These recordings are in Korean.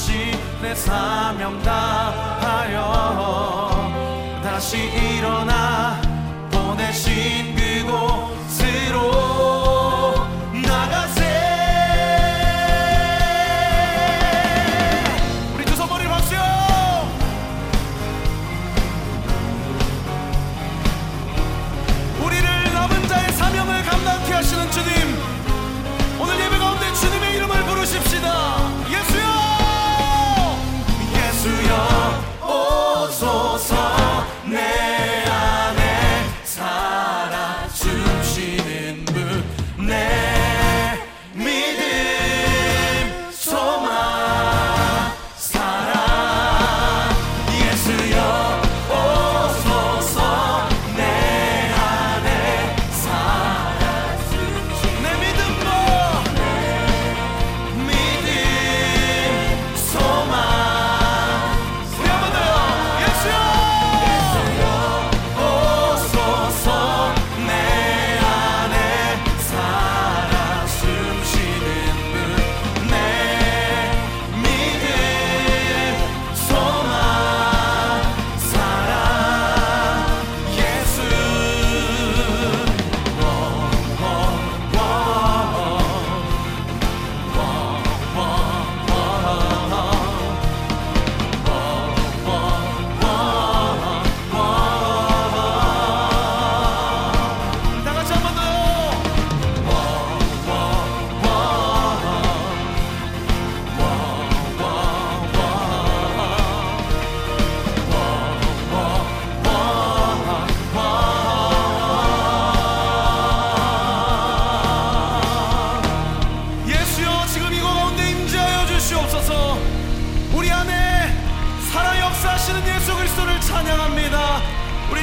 다시 내 사명 다하여. 다시 일어나 보내신 그곳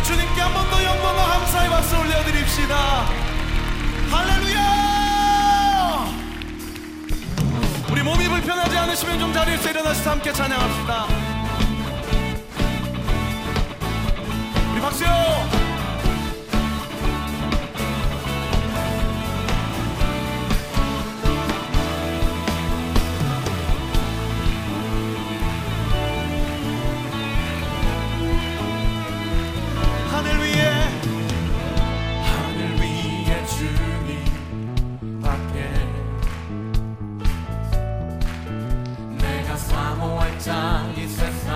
주님께 한 번 더 영광과 감사의 박수 올려드립시다. 할렐루야! 우리 몸이 불편하지 않으시면 좀 자리에서 일어나서 함께 찬양합시다. 우리 박수요! Time. you said.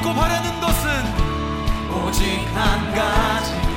믿고 바라는 것은 오직 한 가지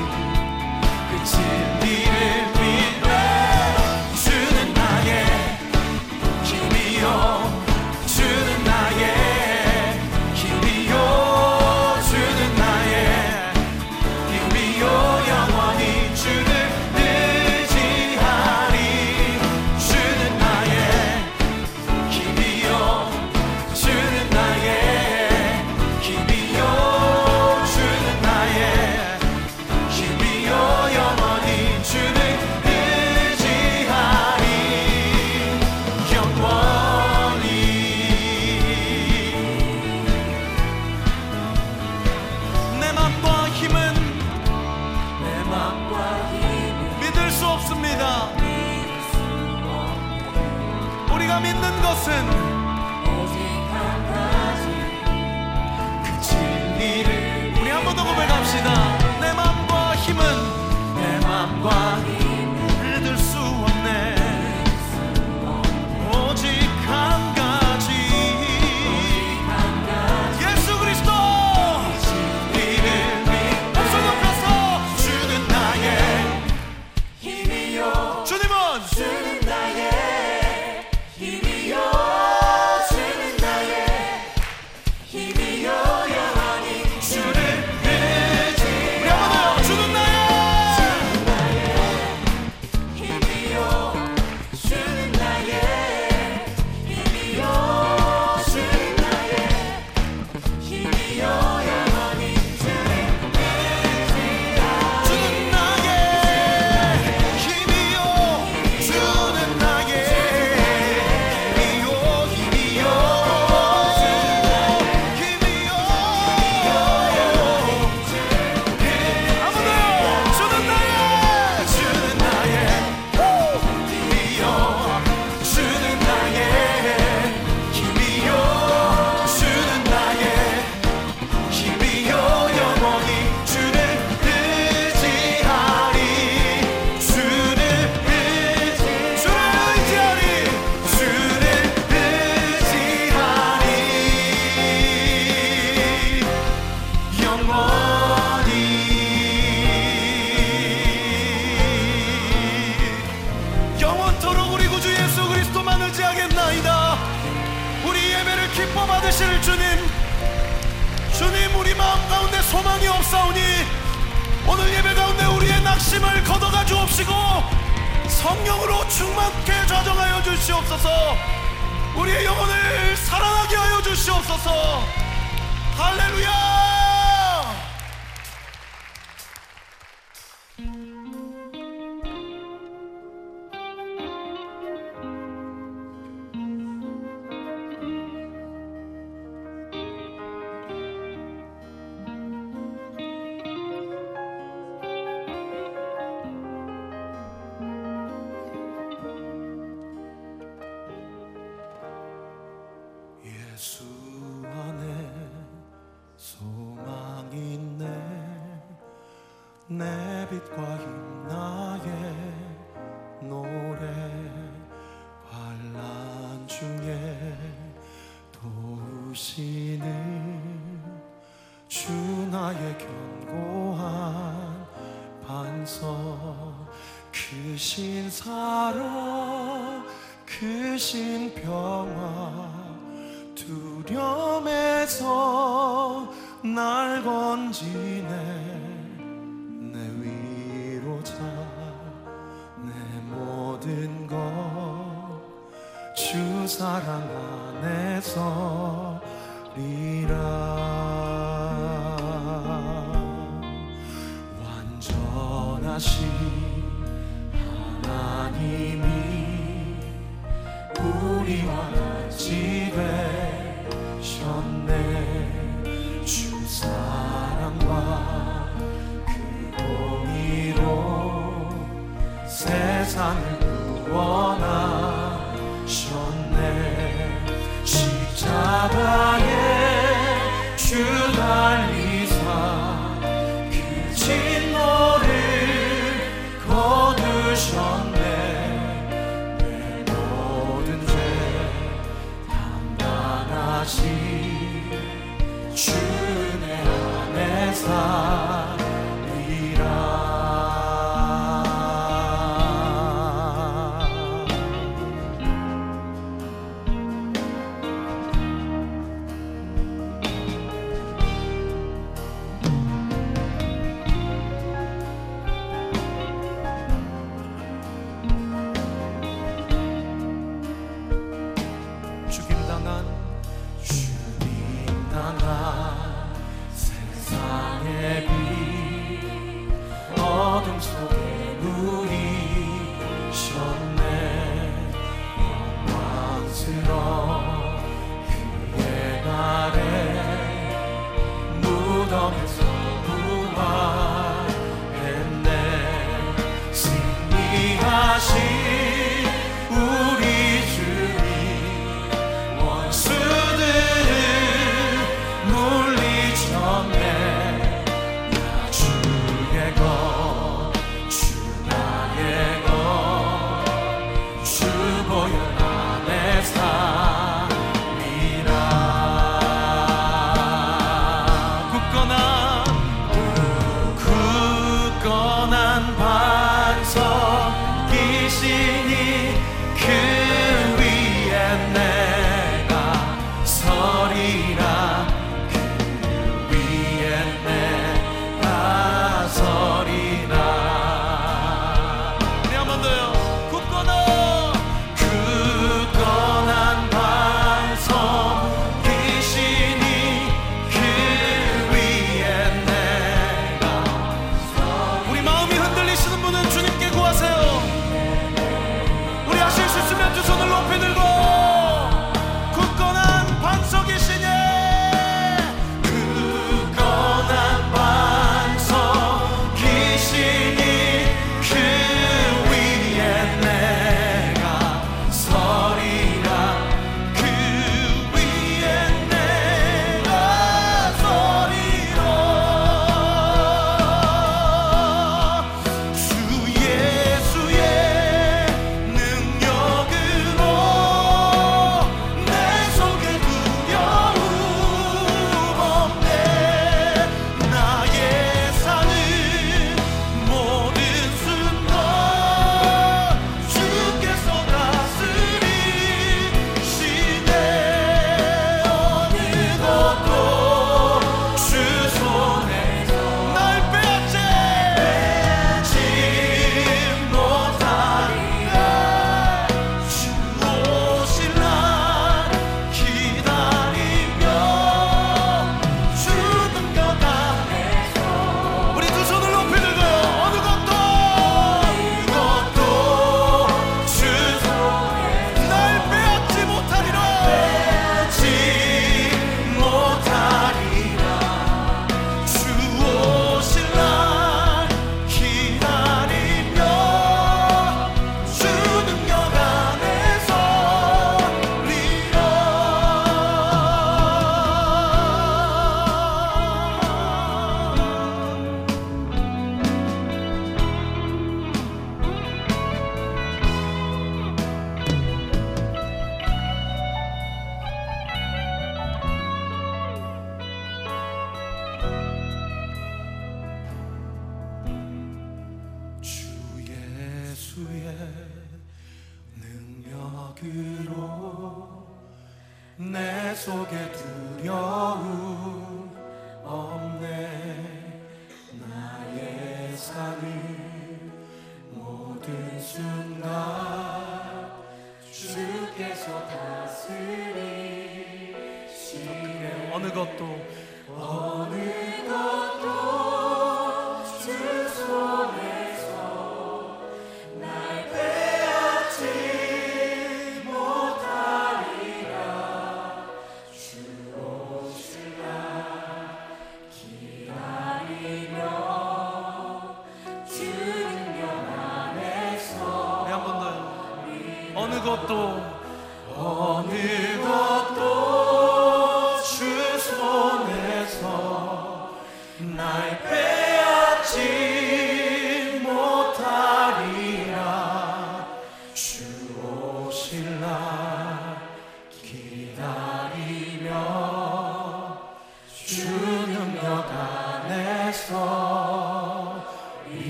없사오니 오늘 예배 가운데 우리의 낙심을 걷어가 주옵시고 성령으로 충만케 좌정하여 주시옵소서. 우리의 영혼을 살아나게 하여 주시옵소서. 할렐루야 예수 안에 소망이 있네. 내 빛과 힘 나의 노래 환란 중에 도우시는 주 나의 견고한 반석 크신 사랑 크신 평화 두려움에서 날 건지네. 내 위로자 내 모든 것 주 사랑 안에서 리라. 완전하신 하나님이 우리와 같이 되 사랑과 그 공의로 세상을 구원하셨네. 십자가에 주 달리사 그 진노를 거두셨네 에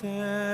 there.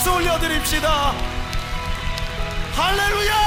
박수 올려드립시다. 할렐루야!